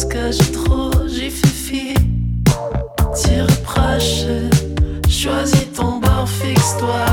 parce que j'ai trop, j'ai fifi. T'y reproches, choisis ton bord, fixe-toi.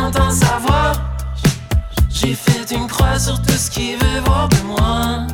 besoin d'en savoir. J'ai fait une croix sur tout ce qui veut voir de moi.